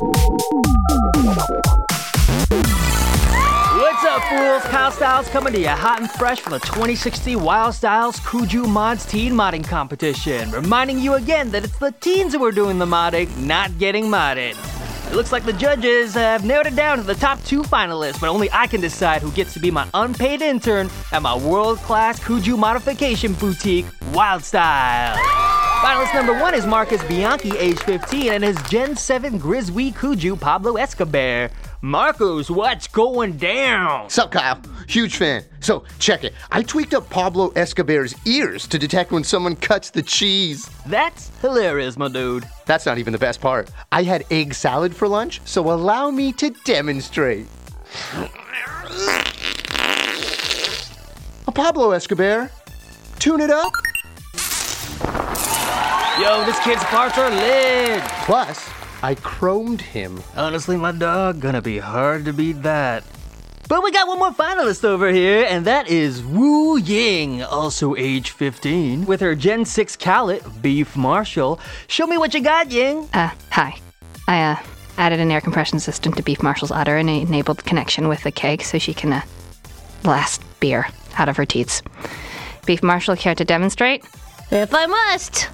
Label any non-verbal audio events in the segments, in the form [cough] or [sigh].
What's up, fools? Kyle Styles coming to you hot and fresh from the 2016 Wild Styles Kuju Mods Teen Modding Competition. Reminding you again that it's the teens who are doing the modding, not getting modded. It looks like the judges have narrowed it down to the top two finalists, but only I can decide who gets to be my unpaid intern at my world class Kuju modification boutique, Wild Style. Finalist number one is Marcus Bianchi, age 15, and his Gen 7 Grizzly Kuju Pablo Escobar. Marcos, what's going down? Sup, Kyle? Huge fan. So, check it. I tweaked up Pablo Escobar's ears to detect when someone cuts the cheese. That's hilarious, my dude. That's not even the best part. I had egg salad for lunch, so allow me to demonstrate. A Pablo Escobar, tune it up. Yo, this kid's farts are lit. Plus, I chromed him. Honestly, my dog, gonna be hard to beat that. But we got one more finalist over here, and that is Wu Ying, also age 15, with her Gen 6 Callet, Beef Marshall. Show me what you got, Ying. Uh, hi. I, uh, added an air compression system to Beef Marshall's udder and enabled connection with the keg so she can, uh, blast beer out of her teats. Beef Marshall, care to demonstrate? If I must.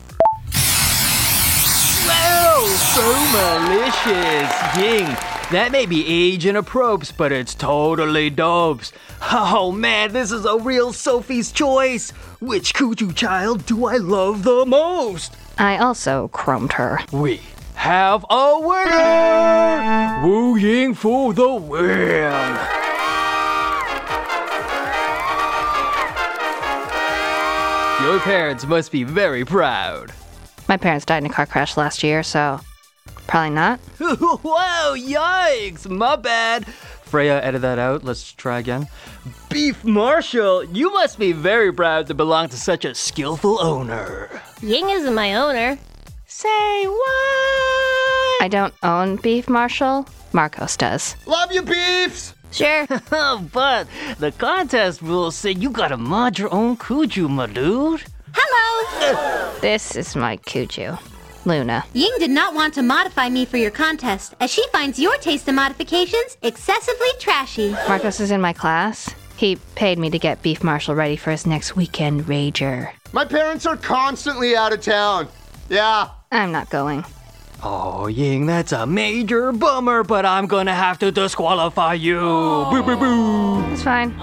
Wow, so malicious. Ying, that may be age inappropriate, but it's totally dopes. Oh man, this is a real Sophie's choice. Which Kuju child do I love the most? I also chromed her. We have a winner! Wu Ying for the win! Your parents must be very proud. My parents died in a car crash last year, so probably not. [laughs] Whoa, yikes! My bad. Freya, edit that out. Let's try again. Beef Marshall, you must be very proud to belong to such a skillful owner. Ying isn't my owner. Say what? I don't own Beef Marshall. Marcos does. Love you, beefs! Sure. [laughs] Oh, but the contest rules say you gotta mod your own Kuju, my dude. Hello! [laughs] This is my Kuju. Luna. Ying did not want to modify me for your contest, as she finds your taste in modifications excessively trashy. Marcos is in my class. He paid me to get Beef Marshall ready for his next weekend rager. My parents are constantly out of town. Yeah. I'm not going. Oh, Ying, that's a major bummer, but I'm gonna have to disqualify you. Boo, boo, boo. It's fine.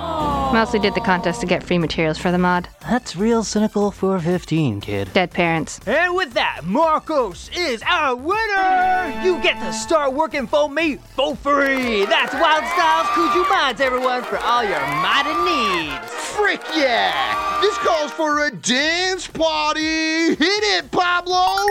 Mostly did the contest to get free materials for the mod. That's real cynical for 15, kid. Dead parents. And with that, Marcos is our winner! You get to start working for me for free! That's Wild Styles Kuju Mods, everyone, for all your modding needs! Frick yeah! This calls for a dance party! Hit it, Pablo!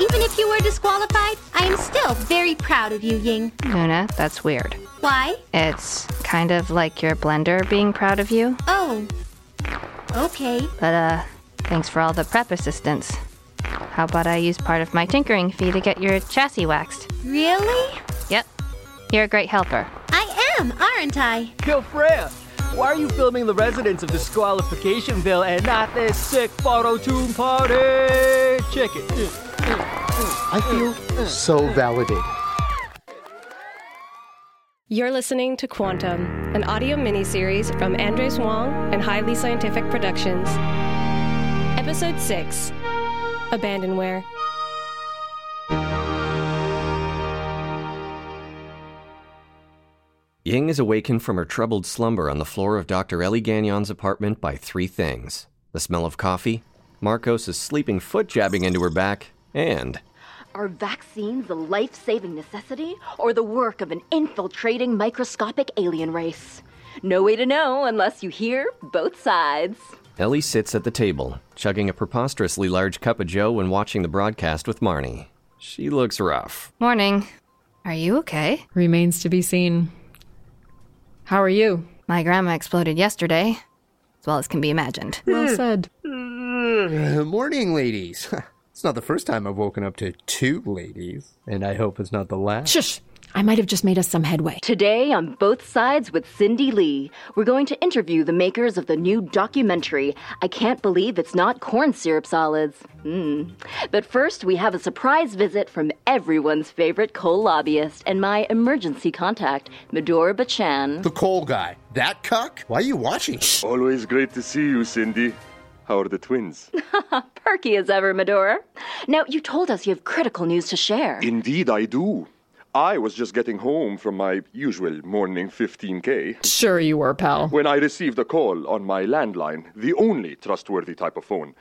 Even if you were disqualified, I am still very proud of you, Ying. Luna, that's weird. Why? It's kind of like your blender being proud of you. Oh. Okay. But, uh, thanks for all the prep assistance. How about I use part of my tinkering fee to get your chassis waxed? Really? Yep. You're a great helper. I am, aren't I? Yo, Freya, why are you filming the residents of Disqualificationville and not this sick photo tune party? Check it. I feel so validated. You're listening to Kwantum, an audio miniseries from Andres Wong and Highly Scientific Productions. Episode 6 Abandonware. Ying is awakened from her troubled slumber on the floor of Dr. Ellie Gagnon's apartment by three things the smell of coffee, Marcos' sleeping foot jabbing into her back, and Are vaccines a life saving necessity or the work of an infiltrating microscopic alien race? No way to know unless you hear both sides. Ellie sits at the table, chugging a preposterously large cup of joe and watching the broadcast with Marnie. She looks rough. Morning. Are you okay? Remains to be seen. How are you? My grandma exploded yesterday, as well as can be imagined. Well said. [laughs] Morning, ladies. [laughs] It's not the first time I've woken up to two ladies, and I hope it's not the last. Shush! I might have just made us some headway. Today on Both Sides with Cindy Lee, we're going to interview the makers of the new documentary, I Can't Believe It's Not Corn Syrup Solids. Hmm. But first, we have a surprise visit from everyone's favorite coal lobbyist and my emergency contact, Medora Bachan. The coal guy. That cuck? Why are you watching? Always great to see you, Cindy. How are the twins? [laughs] Perky as ever, Medora. Now, you told us you have critical news to share. Indeed, I do. I was just getting home from my usual morning 15K Sure you were, pal. when I received a call on my landline, the only trustworthy type of phone.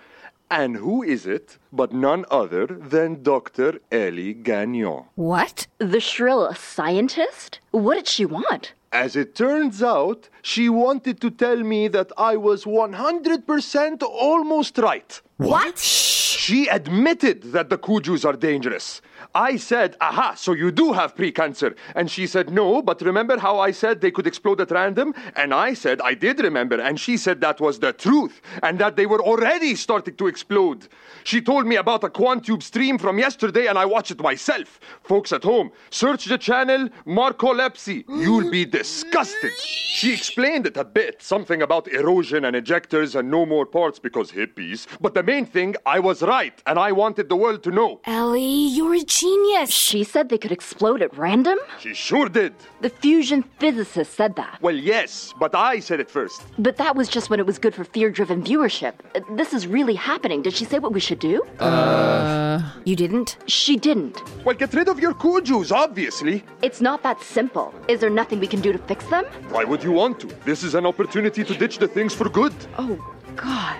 And who is it but none other than Dr. Ellie Gagnon? What? The shrill scientist? What did she want? As it turns out, she wanted to tell me that I was 100% almost right. What? She admitted that the Kujus are dangerous. I said, aha, so you do have precancer. And she said, no, but remember how I said they could explode at random? And I said, I did remember. And she said that was the truth and that they were already starting to explode. She told me about a Quantube stream from yesterday and I watched it myself. Folks at home, search the channel Marcolepsy. You'll be disgusted. She explained it a bit, something about erosion and ejectors and no more parts because hippies. But the main thing, I was right and I wanted the world to know. Ellie, you're genius. She said they could explode at random? She sure did. The fusion physicist said that. Well, yes, but I said it first. But that was just when it was good for fear driven viewership. This is really happening. Did she say what we should do? Uh. You didn't? She didn't. Well, get rid of your Kujus, obviously. It's not that simple. Is there nothing we can do to fix them? Why would you want to? This is an opportunity to ditch the things for good. Oh, God.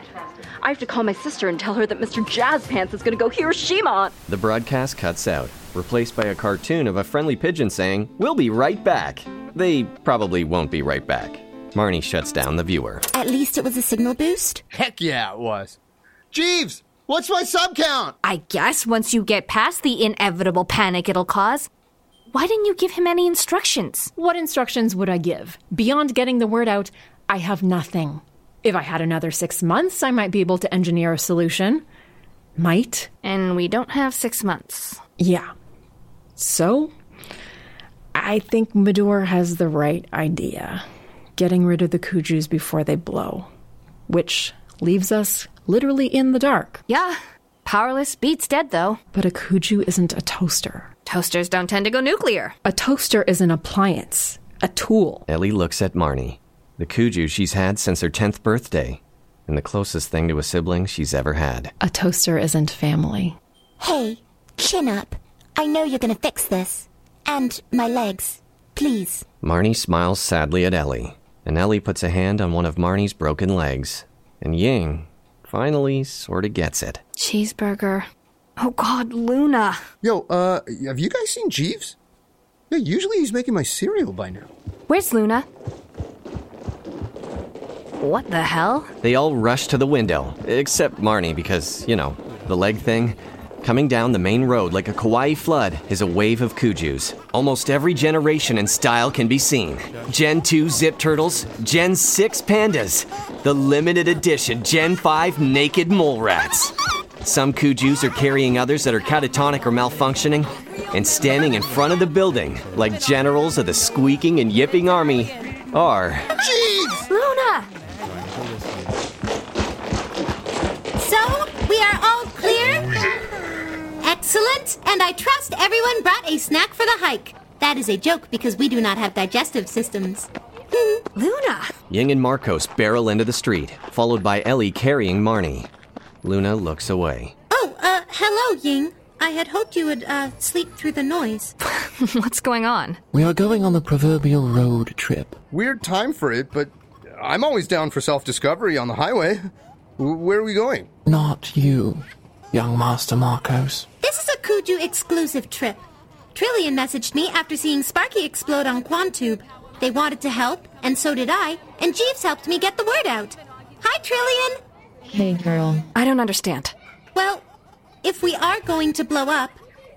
I have to call my sister and tell her that Mr. Jazz Pants is going to go Hiroshima. the broadcast cuts out, replaced by a cartoon of a friendly pigeon saying, We'll be right back. They probably won't be right back. Marnie shuts down the viewer. At least it was a signal boost. Heck yeah, it was. Jeeves, what's my sub count? I guess once you get past the inevitable panic it'll cause. Why didn't you give him any instructions? What instructions would I give? Beyond getting the word out, I have nothing. If I had another six months, I might be able to engineer a solution. Might. And we don't have six months. Yeah. So, I think Medor has the right idea. Getting rid of the Kujus before they blow. Which leaves us literally in the dark. Yeah. Powerless beats dead, though. But a Kuju isn't a toaster. Toasters don't tend to go nuclear. A toaster is an appliance, a tool. Ellie looks at Marnie, the Kuju she's had since her 10th birthday, and the closest thing to a sibling she's ever had. A toaster isn't family. Hey, chin up. I know you're gonna fix this. And my legs. Please. Marnie smiles sadly at Ellie, and Ellie puts a hand on one of Marnie's broken legs, and Ying finally sorta gets it. Cheeseburger. Oh god, Luna. Yo, uh, have you guys seen Jeeves? Yeah, usually he's making my cereal by now. Where's Luna? What the hell? They all rush to the window, except Marnie because, you know, the leg thing. Coming down the main road like a Kauai flood is a wave of Kujus. Almost every generation and style can be seen. Gen 2 Zip Turtles, Gen 6 Pandas, the limited edition Gen 5 Naked Mole Rats. Some Kujus are carrying others that are catatonic or malfunctioning, and standing in front of the building like generals of the squeaking and yipping army are. Jeeves! Excellent, and I trust everyone brought a snack for the hike. That is a joke because we do not have digestive systems. [laughs] Luna! Ying and Marcos barrel into the street, followed by Ellie carrying Marnie. Luna looks away. Oh, uh, hello, Ying. I had hoped you would, uh, sleep through the noise. [laughs] What's going on? We are going on the proverbial road trip. Weird time for it, but I'm always down for self discovery on the highway. Where are we going? Not you, young Master Marcos. This is a Kuju exclusive trip. Trillian messaged me after seeing Sparky explode on Quantube. They wanted to help, and so did I, and Jeeves helped me get the word out. Hi, Trillian! Hey, girl. I don't understand. Well, if we are going to blow up,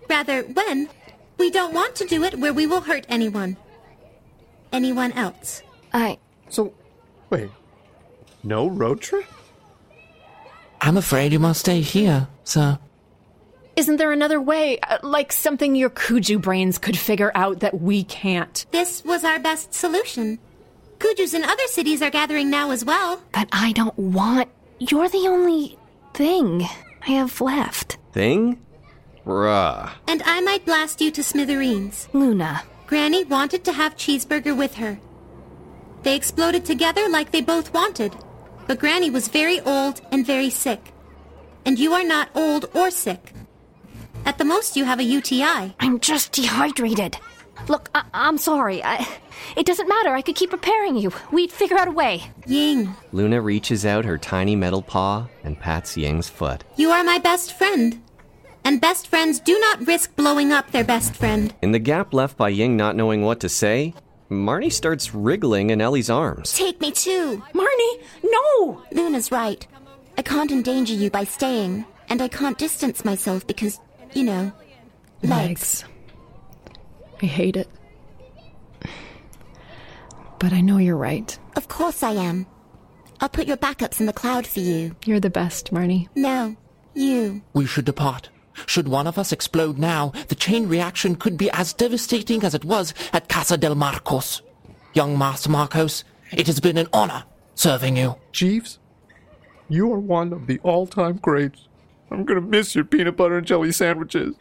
rather, when, we don't want to do it where we will hurt anyone. Anyone else. I. So, wait. No road trip? I'm afraid you must stay here, sir. Isn't there another way? Uh, like something your Kuju brains could figure out that we can't? This was our best solution. Kujus in other cities are gathering now as well. But I don't want. You're the only thing I have left. Thing? Bruh. And I might blast you to smithereens. Luna. Granny wanted to have Cheeseburger with her. They exploded together like they both wanted. But Granny was very old and very sick. And you are not old or sick. At the most, you have a UTI. I'm just dehydrated. Look, I- am sorry. I- it doesn't matter. I could keep preparing you. We'd figure out a way. Ying. Luna reaches out her tiny metal paw and pats Ying's foot. You are my best friend. And best friends do not risk blowing up their best friend. In the gap left by Ying not knowing what to say, Marnie starts wriggling in Ellie's arms. Take me too. Marnie, no! Luna's right. I can't endanger you by staying, and I can't distance myself because, you know, legs. legs. I hate it. But I know you're right. Of course I am. I'll put your backups in the cloud for you. You're the best, Marnie. No, you. We should depart. Should one of us explode now, the chain reaction could be as devastating as it was at Casa del Marcos. Young Master Marcos, it has been an honor serving you. Jeeves, you are one of the all time greats. I'm gonna miss your peanut butter and jelly sandwiches.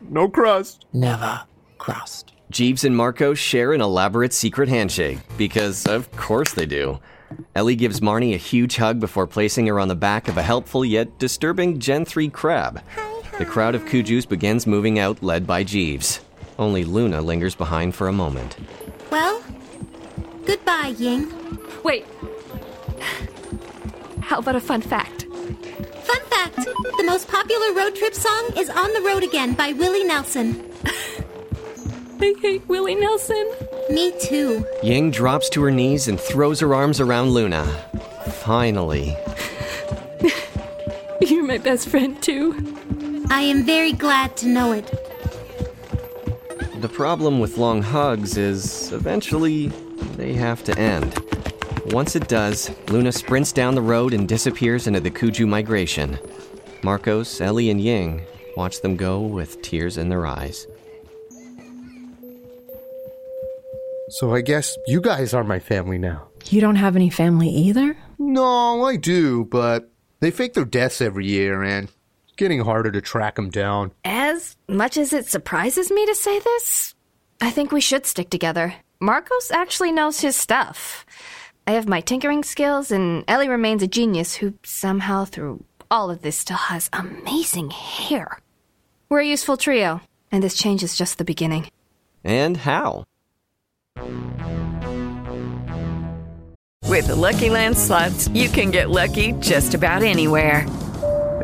No crust. Never crust. Jeeves and Marco share an elaborate secret handshake, because of course they do. Ellie gives Marnie a huge hug before placing her on the back of a helpful yet disturbing Gen 3 crab. The crowd of Kujus begins moving out, led by Jeeves. Only Luna lingers behind for a moment. Well, goodbye, Ying. Wait. How about a fun fact? Fun fact the most popular road trip song is On the Road Again by Willie Nelson. [laughs] I hate Willie Nelson. Me too. Ying drops to her knees and throws her arms around Luna. Finally. [laughs] You're my best friend, too. I am very glad to know it. The problem with long hugs is eventually they have to end. Once it does, Luna sprints down the road and disappears into the Kuju migration. Marcos, Ellie, and Ying watch them go with tears in their eyes. So I guess you guys are my family now. You don't have any family either? No, I do, but they fake their deaths every year and it's getting harder to track them down. As much as it surprises me to say this, I think we should stick together. Marcos actually knows his stuff. I have my tinkering skills, and Ellie remains a genius who somehow, through all of this, still has amazing hair. We're a useful trio, and this change is just the beginning. And how? With the Lucky Land slots, you can get lucky just about anywhere.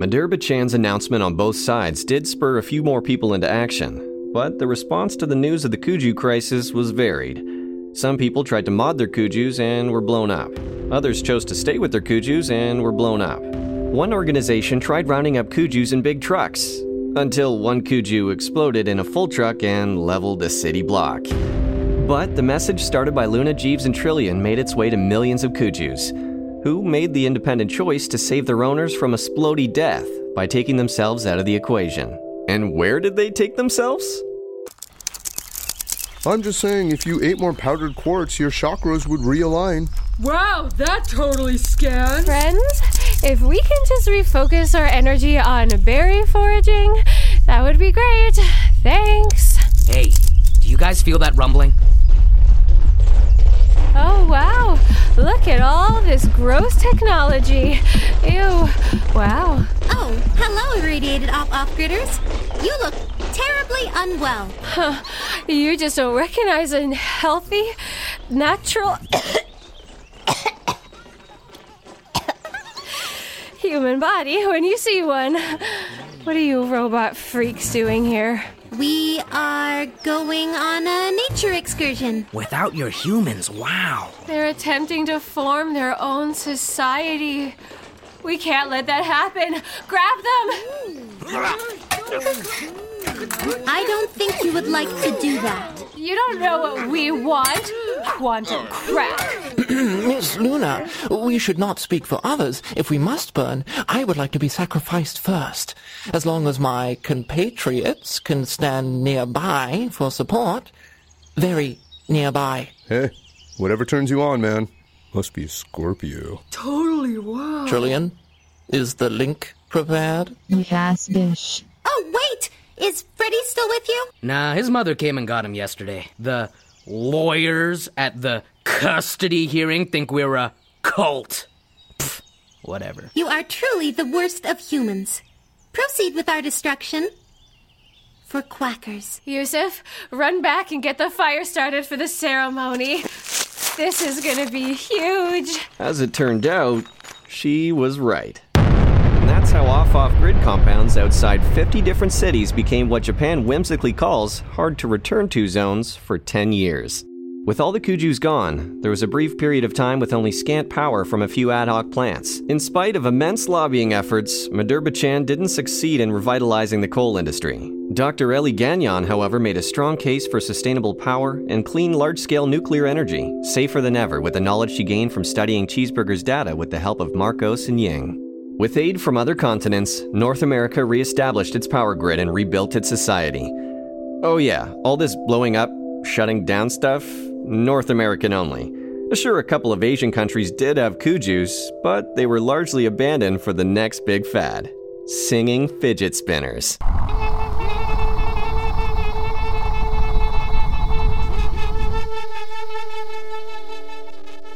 Madurba Chan's announcement on both sides did spur a few more people into action, but the response to the news of the Kuju crisis was varied. Some people tried to mod their Kujus and were blown up. Others chose to stay with their Kujus and were blown up. One organization tried rounding up Kujus in big trucks, until one Kuju exploded in a full truck and leveled a city block. But the message started by Luna, Jeeves, and Trillian made its way to millions of Kujus. Who made the independent choice to save their owners from a splody death by taking themselves out of the equation. And where did they take themselves? I'm just saying, if you ate more powdered quartz, your chakras would realign. Wow, that totally scans. Friends, if we can just refocus our energy on berry foraging, that would be great. Thanks. Hey, do you guys feel that rumbling? Oh, wow. Look at all this gross technology. Ew. Wow. Oh, hello, irradiated off off gritters. You look terribly unwell. Huh. You just don't recognize a healthy, natural [coughs] human body when you see one. What are you robot freaks doing here? We are going on a nature excursion. Without your humans, wow. They're attempting to form their own society. We can't let that happen. Grab them! I don't think you would like to do that. You don't know what we want. Quantum crack. [clears throat] Miss Luna, we should not speak for others. If we must burn, I would like to be sacrificed first. As long as my compatriots can stand nearby for support. Very nearby. Hey, whatever turns you on, man. Must be Scorpio. Totally wow. Trillian, is the link prepared? Yes, bish. Oh, wait! Is Freddy still with you? Nah, his mother came and got him yesterday. The lawyers at the custody hearing think we're a cult. Pfft, whatever. You are truly the worst of humans. Proceed with our destruction. For quackers. Yusuf, run back and get the fire started for the ceremony. This is gonna be huge. As it turned out, she was right. And how off off grid compounds outside 50 different cities became what Japan whimsically calls hard to return to zones for 10 years. With all the Kujus gone, there was a brief period of time with only scant power from a few ad hoc plants. In spite of immense lobbying efforts, Madurba-chan didn't succeed in revitalizing the coal industry. Dr. Eli Gagnon, however, made a strong case for sustainable power and clean large-scale nuclear energy, safer than ever with the knowledge she gained from studying Cheeseburger's data with the help of Marcos and Ying. With aid from other continents, North America reestablished its power grid and rebuilt its society. Oh yeah, all this blowing up, shutting down stuff, North American only. Sure, a couple of Asian countries did have kujus, but they were largely abandoned for the next big fad singing fidget spinners.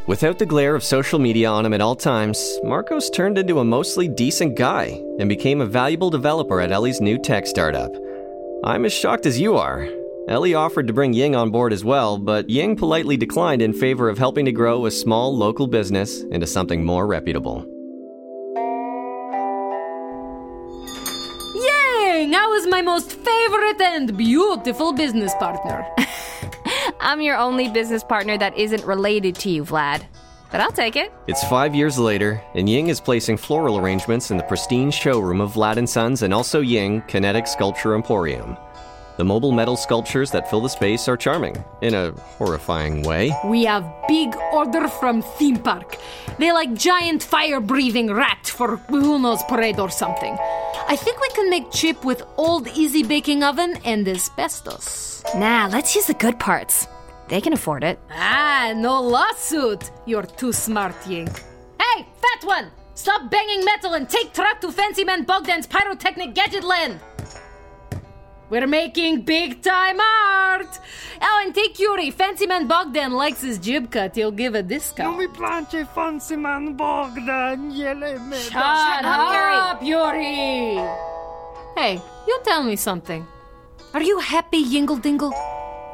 Without the glare of social media on him at all times, Marcos turned into a mostly decent guy and became a valuable developer at Ellie's new tech startup. I'm as shocked as you are. Ellie offered to bring Ying on board as well, but Ying politely declined in favor of helping to grow a small local business into something more reputable. Ying! Now was my most favorite and beautiful business partner. [laughs] I'm your only business partner that isn't related to you, Vlad. But I'll take it. It's five years later, and Ying is placing floral arrangements in the pristine showroom of Vlad and Sons and also Ying Kinetic Sculpture Emporium. The mobile metal sculptures that fill the space are charming, in a horrifying way. We have big order from theme park. They like giant fire-breathing rat for who knows parade or something. I think we can make chip with old easy baking oven and asbestos. Nah, let's use the good parts. They can afford it. Ah, no lawsuit. You're too smart, Ying. Hey, fat one! Stop banging metal and take truck to Fancy Man Bogdan's pyrotechnic gadget land. We're making big time art! Oh, and take Yuri. Fancy Man Bogdan likes his jib cut. He'll give a discount. mi piace Fancy Man Bogdan, gliele metto. Shut up, Yuri! Hey, you tell me something. Are you happy, Yingle Dingle?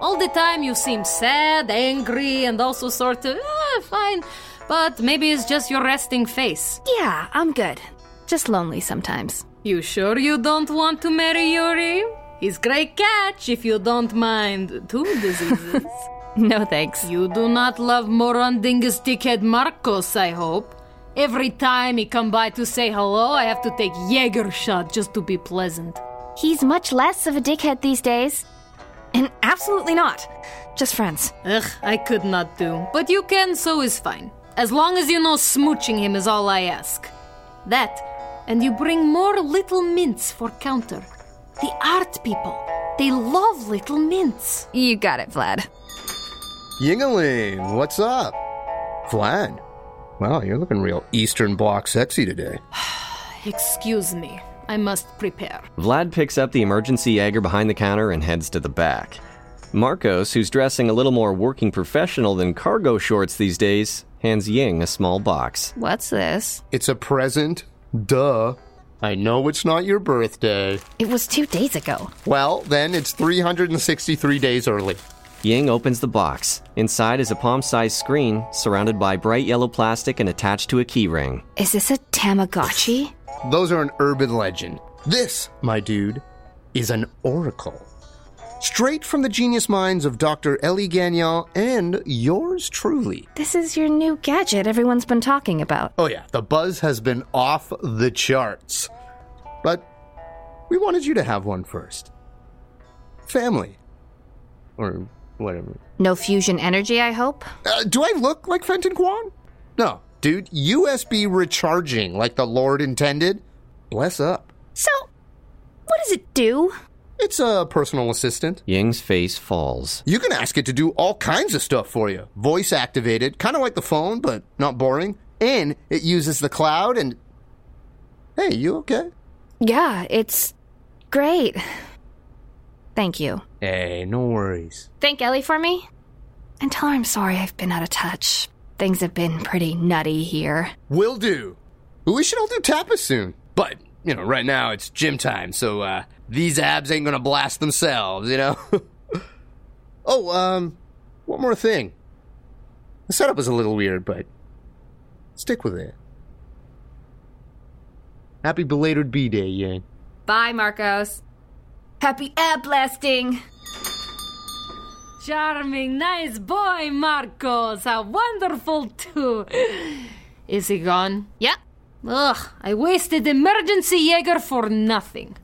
All the time you seem sad, angry, and also sort of, ah, fine. But maybe it's just your resting face. Yeah, I'm good. Just lonely sometimes. You sure you don't want to marry Yuri? He's great catch if you don't mind two diseases. [laughs] no thanks. You do not love Moron Dingus dickhead Marcos, I hope. Every time he come by to say hello, I have to take Jaeger shot just to be pleasant. He's much less of a dickhead these days. And absolutely not. Just friends. Ugh, I could not do. But you can, so is fine. As long as you know smooching him is all I ask. That, and you bring more little mints for counter. The art people, they love little mints. You got it, Vlad. Yingaling, what's up? Vlad. Wow, you're looking real Eastern Bloc sexy today. [sighs] Excuse me, I must prepare. Vlad picks up the emergency Jaeger behind the counter and heads to the back. Marcos, who's dressing a little more working professional than cargo shorts these days, hands Ying a small box. What's this? It's a present. Duh. I know it's not your birthday. It was two days ago. Well, then it's 363 days early. Ying opens the box. Inside is a palm sized screen surrounded by bright yellow plastic and attached to a keyring. Is this a Tamagotchi? Those are an urban legend. This, my dude, is an oracle. Straight from the genius minds of Dr. Ellie Gagnon and yours truly. This is your new gadget everyone's been talking about. Oh, yeah, the buzz has been off the charts. But we wanted you to have one first. Family. Or whatever. No fusion energy, I hope? Uh, do I look like Fenton Kwan? No, dude, USB recharging like the Lord intended. Bless up. So, what does it do? It's a personal assistant. Ying's face falls. You can ask it to do all kinds of stuff for you. Voice activated, kind of like the phone, but not boring. And it uses the cloud and. Hey, you okay? Yeah, it's great. Thank you. Hey, no worries. Thank Ellie for me? And tell her I'm sorry I've been out of touch. Things have been pretty nutty here. Will do. We should all do tapas soon. But, you know, right now it's gym time, so uh, these abs ain't gonna blast themselves, you know? [laughs] oh, um, one more thing. The setup is a little weird, but stick with it. Happy belated B Day, Yang. Bye, Marcos. Happy ab blasting! Charming, nice boy, Marcos. How wonderful, too. Is he gone? Yeah. Ugh, I wasted emergency Jaeger for nothing.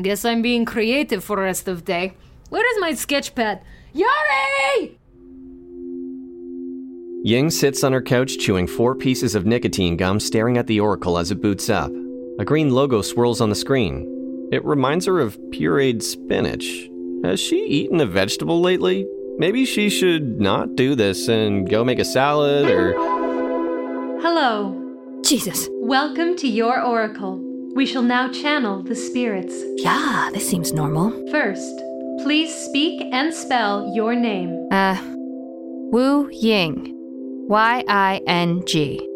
Guess I'm being creative for rest of day. Where is my sketch pad? Yuri! Ying sits on her couch chewing four pieces of nicotine gum, staring at the Oracle as it boots up. A green logo swirls on the screen. It reminds her of pureed spinach. Has she eaten a vegetable lately? Maybe she should not do this and go make a salad or. Hello. Jesus. Welcome to your oracle. We shall now channel the spirits. Yeah, this seems normal. First, please speak and spell your name. Uh, Wu Ying. Y I N G.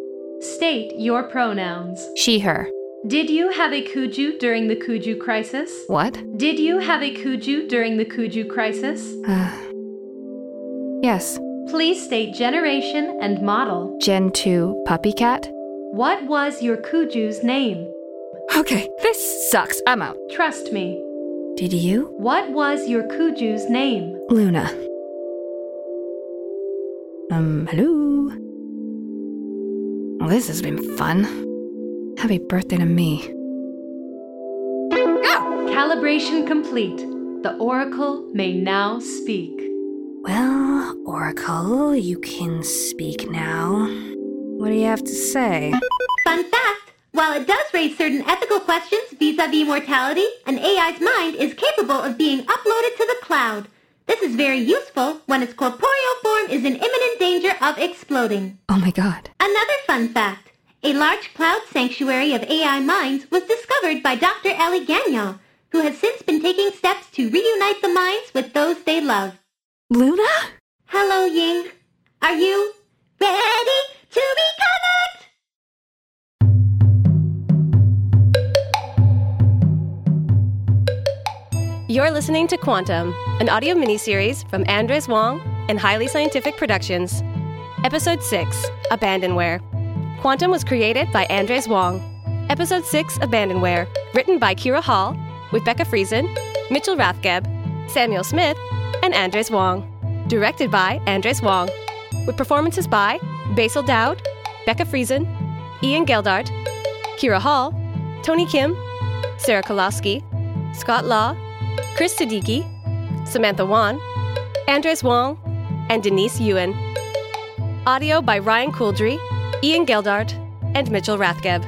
State your pronouns. She, her. Did you have a Kuju during the Kuju crisis? What? Did you have a Kuju during the Kuju crisis? Uh, yes. Please state generation and model. Gen 2 Puppy Cat. What was your Kuju's name? Okay, this sucks. I'm out. Trust me. Did you? What was your Kuju's name? Luna. Um, hello? Well, this has been fun. Happy birthday to me. Calibration complete. The oracle may now speak. Well, Oracle, you can speak now. What do you have to say? Fun fact while it does raise certain ethical questions vis a vis mortality, an AI's mind is capable of being uploaded to the cloud. This is very useful when its corporeal form is in imminent danger of exploding. Oh my god. Another fun fact. A large cloud sanctuary of AI minds was discovered by Dr. Ellie Gagnon, who has since been taking steps to reunite the minds with those they love. Luna? Hello, Ying. Are you ready to reconnect? You're listening to Kwantum, an audio miniseries from Andres Wong and Highly Scientific Productions. Episode 6 Abandonware. Kwantum was created by Andres Wong. Episode 6 Abandonware, written by Kira Hall, with Becca Friesen, Mitchell Rathgeb, Samuel Smith, and Andres Wong. Directed by Andres Wong. With performances by Basel Daoud, Becca Friesen, Ian Geldart, Kira Hall, Tony Kim, Sarah Kolasky, Scott Law, Kris Siddiqi, Samantha Wan, Andres Wong, and Denise Yuen. Audio by Ryan Couldrey Ian Geldart, and Mitchell Rathgeb.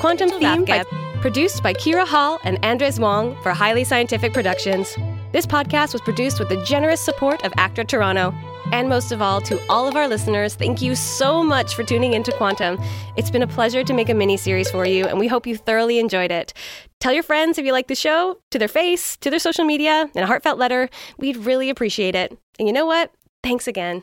Kwantum Theme by, produced by Kira Hall and Andres Wong for Highly Scientific Productions. This podcast was produced with the generous support of ACTRA Toronto. And most of all, to all of our listeners, thank you so much for tuning into Kwantum. It's been a pleasure to make a mini series for you, and we hope you thoroughly enjoyed it. Tell your friends if you like the show, to their face, to their social media, in a heartfelt letter. We'd really appreciate it. And you know what? Thanks again.